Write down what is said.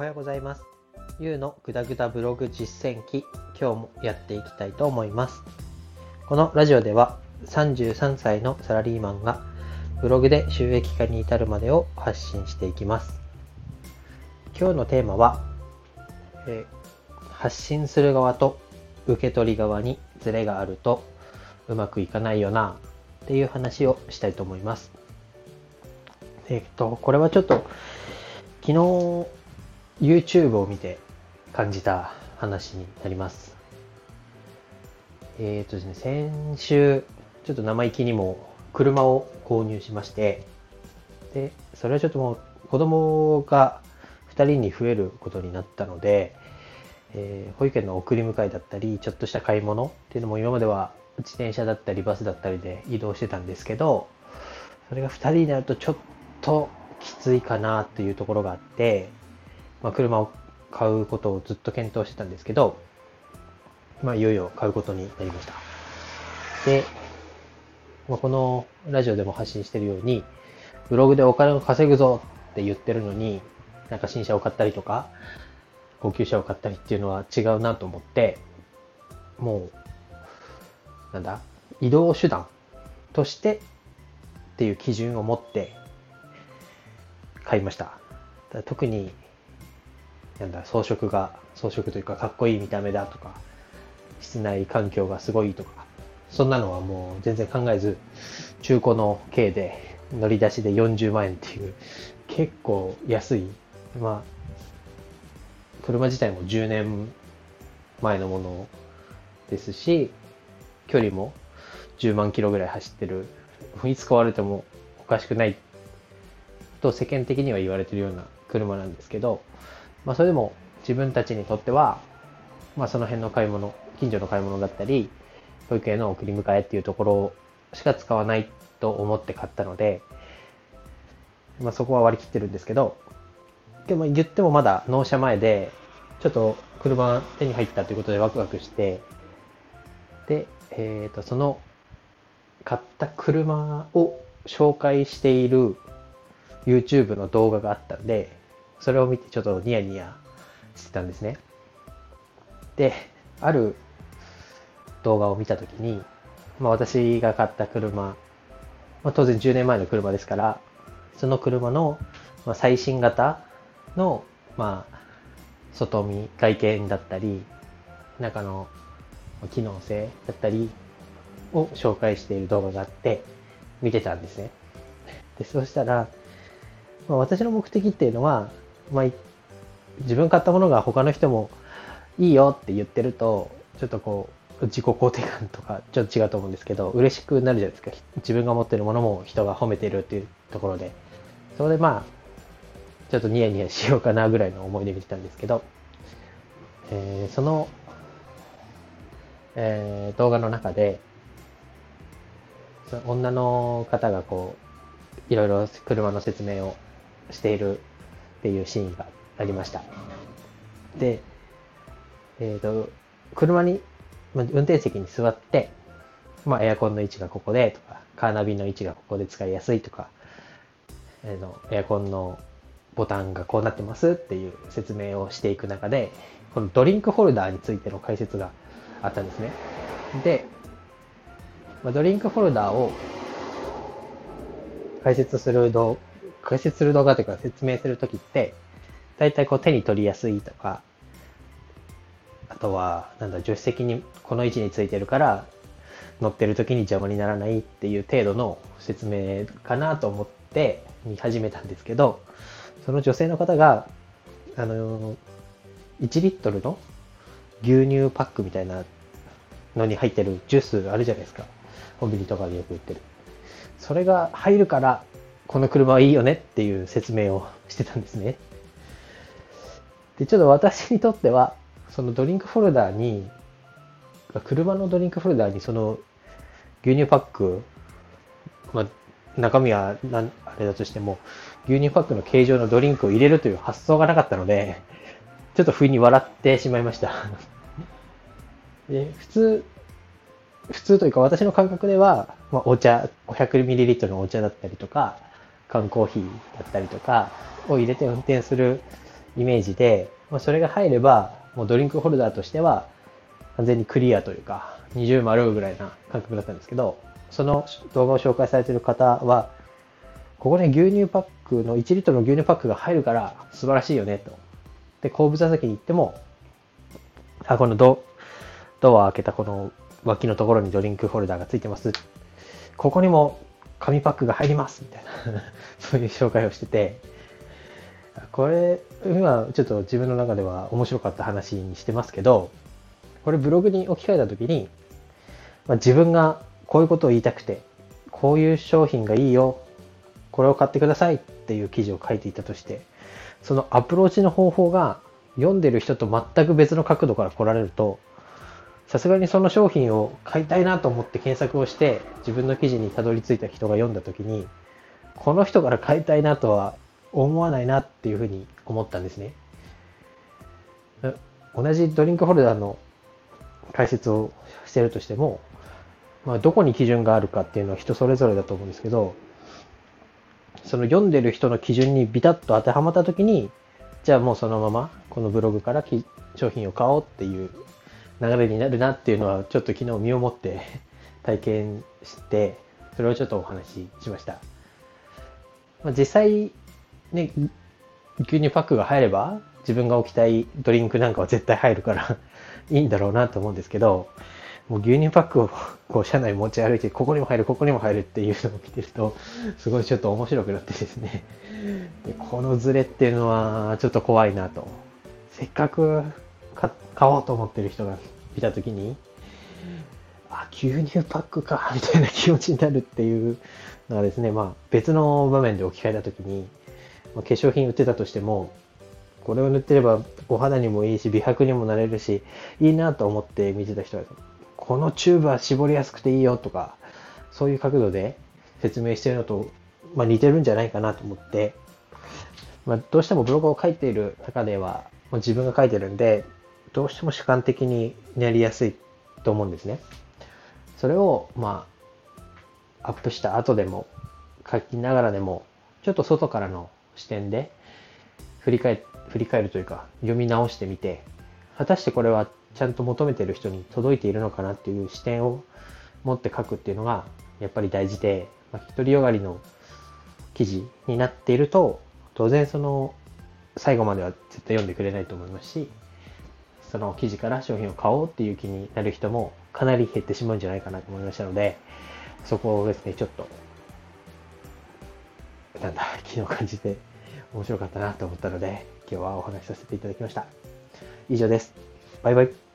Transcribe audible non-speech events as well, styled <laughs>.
はようございます。ゆうのぐだぐだブログ実践記、今日もやっていきたいと思います。このラジオでは33歳のサラリーマンがブログで収益化に至るまでを発信していきます。今日のテーマは、え発信する側と受け取り側にズレがあるとうまくいかないよなっていう話をしたいと思います。えっと、これはちょっと昨日 YouTube を見て感じた話になります。えっ、とですね、先週、ちょっと生意気にも車を購入しまして、で、それはちょっともう子供が2人に増えることになったので、えー保育園の送り迎えだったり、ちょっとした買い物っていうのも今までは自転車だったりバスだったりで移動してたんですけど、それが2人になるとちょっときついかなというところがあって、まあ、車を買うことをずっと検討してたんですけど、まあ、いよいよ買うことになりました。で、まあ、このラジオでも発信してるように、ブログでお金を稼ぐぞって言ってるのに、なんか新車を買ったりとか、高級車を買ったりっていうのは違うなと思って、もう、なんだ、移動手段としてっていう基準を持って買いました。特に、なんだ、装飾が、装飾というかかっこいい見た目だとか、室内環境がすごいとか、そんなのはもう全然考えず、中古の軽で乗り出しで40万円っていう、結構安い、まあ、車自体も10年前のものですし、距離も10万キロぐらい走ってる、いつ買われてもおかしくないと世間的には言われてるような車なんですけど、まあそれでも自分たちにとっては、まあその辺の買い物、近所の買い物だったり、保育園の送り迎えっていうところしか使わないと思って買ったので、まあそこは割り切ってるんですけど、でも言ってもまだ納車前で、ちょっと車手に入ったということでワクワクして、で、えっ、と、その買った車を紹介している YouTube の動画があったんで、それを見てちょっとニヤニヤしてたんですね。で、ある動画を見たときに、まあ私が買った車、まあ当然10年前の車ですから、その車のま最新型の、まあ、外見、外見だったり、中の機能性だったりを紹介している動画があって、見てたんですね。で、そうしたら、まあ、私の目的っていうのは、まあ、自分買ったものが他の人もいいよって言ってると、ちょっとこう、自己肯定感とかちょっと違うと思うんですけど、嬉しくなるじゃないですか。自分が持ってるものも人が褒めてるっていうところで。それでまあ、ちょっとニヤニヤしようかなぐらいの思いで見てたんですけど、えーその、えー動画の中で、その女の方がこう、いろいろ車の説明をしているっていうシーンがありました。で、えっ、と、車に、まあ運転席に座って、まあ、エアコンの位置がここでとか、カーナビの位置がここで使いやすいとか、えーのエアコンのボタンがこうなってますっていう説明をしていく中で、このドリンクホルダーについての解説があったんですね。で、まあ、ドリンクホルダーを解説する動解説する動画というか説明するときって、だいたいこう手に取りやすいとか、あとは、なんだ、助手席にこの位置についてるから、乗ってる時に邪魔にならないっていう程度の説明かなと思って見始めたんですけど、その女性の方が、あの、1リットルの牛乳パックみたいなのに入ってるジュースあるじゃないですか。コンビニとかでよく売ってる。それが入るから、この車はいいよねっていう説明をしてたんですね。で、ちょっと私にとっては、そのドリンクホルダーに、車のドリンクホルダーにその牛乳パック、まあ、中身はなあれだとしても、牛乳パックの形状のドリンクを入れるという発想がなかったので、ちょっと不意に笑ってしまいました。で普通、普通というか私の感覚では、まあ、お茶、500ml のお茶だったりとか、缶コーヒーだったりとかを入れて運転するイメージで、まあ、それが入れば、もうドリンクホルダーとしては完全にクリアというか、二重丸ぐらいな感覚だったんですけど、その動画を紹介されてる方は、ここね、牛乳パックの、1リットルの牛乳パックが入るから素晴らしいよね、と。で、後部座席に行っても、あ、このド、ドア開けたこの脇のところにドリンクホルダーがついてます。ここにも紙パックが入りますみたいな <laughs> そういう紹介をしてて、これ、今ちょっと自分の中では面白かった話にしてますけど、これブログに置き換えたときに、まあ、自分がこういうことを言いたくて、こういう商品がいいよ、これを買ってくださいっていう記事を書いていたとして、そのアプローチの方法が読んでる人と全く別の角度から来られると、さすがにその商品を買いたいなと思って検索をして自分の記事にたどり着いた人が読んだ時にこの人から買いたいなとは思わないなっていうふうに思ったんですね。同じドリンクホルダーの解説をしてるとしても、まあ、どこに基準があるかっていうのは人それぞれだと思うんですけどその読んでる人の基準にビタッと当てはまった時にじゃあもうそのままこのブログから商品を買おうっていう流れになるなっていうのはちょっと昨日身をもって <laughs> 体験してそれをちょっとお話ししました、まあ、実際ね牛乳パックが入れば自分が置きたいドリンクなんかは絶対入るから <laughs> いいんだろうなと思うんですけどもう牛乳パックを <laughs> こう車内持ち歩いてここにも入るここにも入るっていうのを見てるとすごいちょっと面白くなってですね。でこのズレっていうのはちょっと怖いなと。せっかく買おうと思ってる人が見た時に、あ、牛乳パックか、<laughs> みたいな気持ちになるっていうのがですね、まあ別の場面で置き換えた時に、まあ、化粧品売ってたとしても、これを塗ってればお肌にもいいし、美白にもなれるし、いいなと思って見てた人は、このチューブは絞りやすくていいよとか、そういう角度で説明してるのと、まあ、似てるんじゃないかなと思って、まあ、どうしてもブログを書いている中では、まあ、自分が書いてるんで、どうしても主観的になりやすいと思うんですね。それを、まあ、アップした後でも、書きながらでも、ちょっと外からの視点で振り返振り返るというか、読み直してみて、果たしてこれはちゃんと求めてる人に届いているのかなっていう視点を持って書くっていうのが、やっぱり大事で、まあ、独りよがりの記事になっていると、当然その、最後までは絶対読んでくれないと思いますし、その記事から商品を買おうっていう気になる人もかなり減ってしまうんじゃないかなと思いましたので、そこをですね、ちょっと、なんだ、昨日感じて面白かったなと思ったので、今日はお話しさせていただきました。以上です。バイバイ。